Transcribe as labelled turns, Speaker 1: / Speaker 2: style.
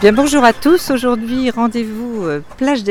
Speaker 1: Bien bonjour à tous. Aujourd'hui, rendez-vous euh, plage des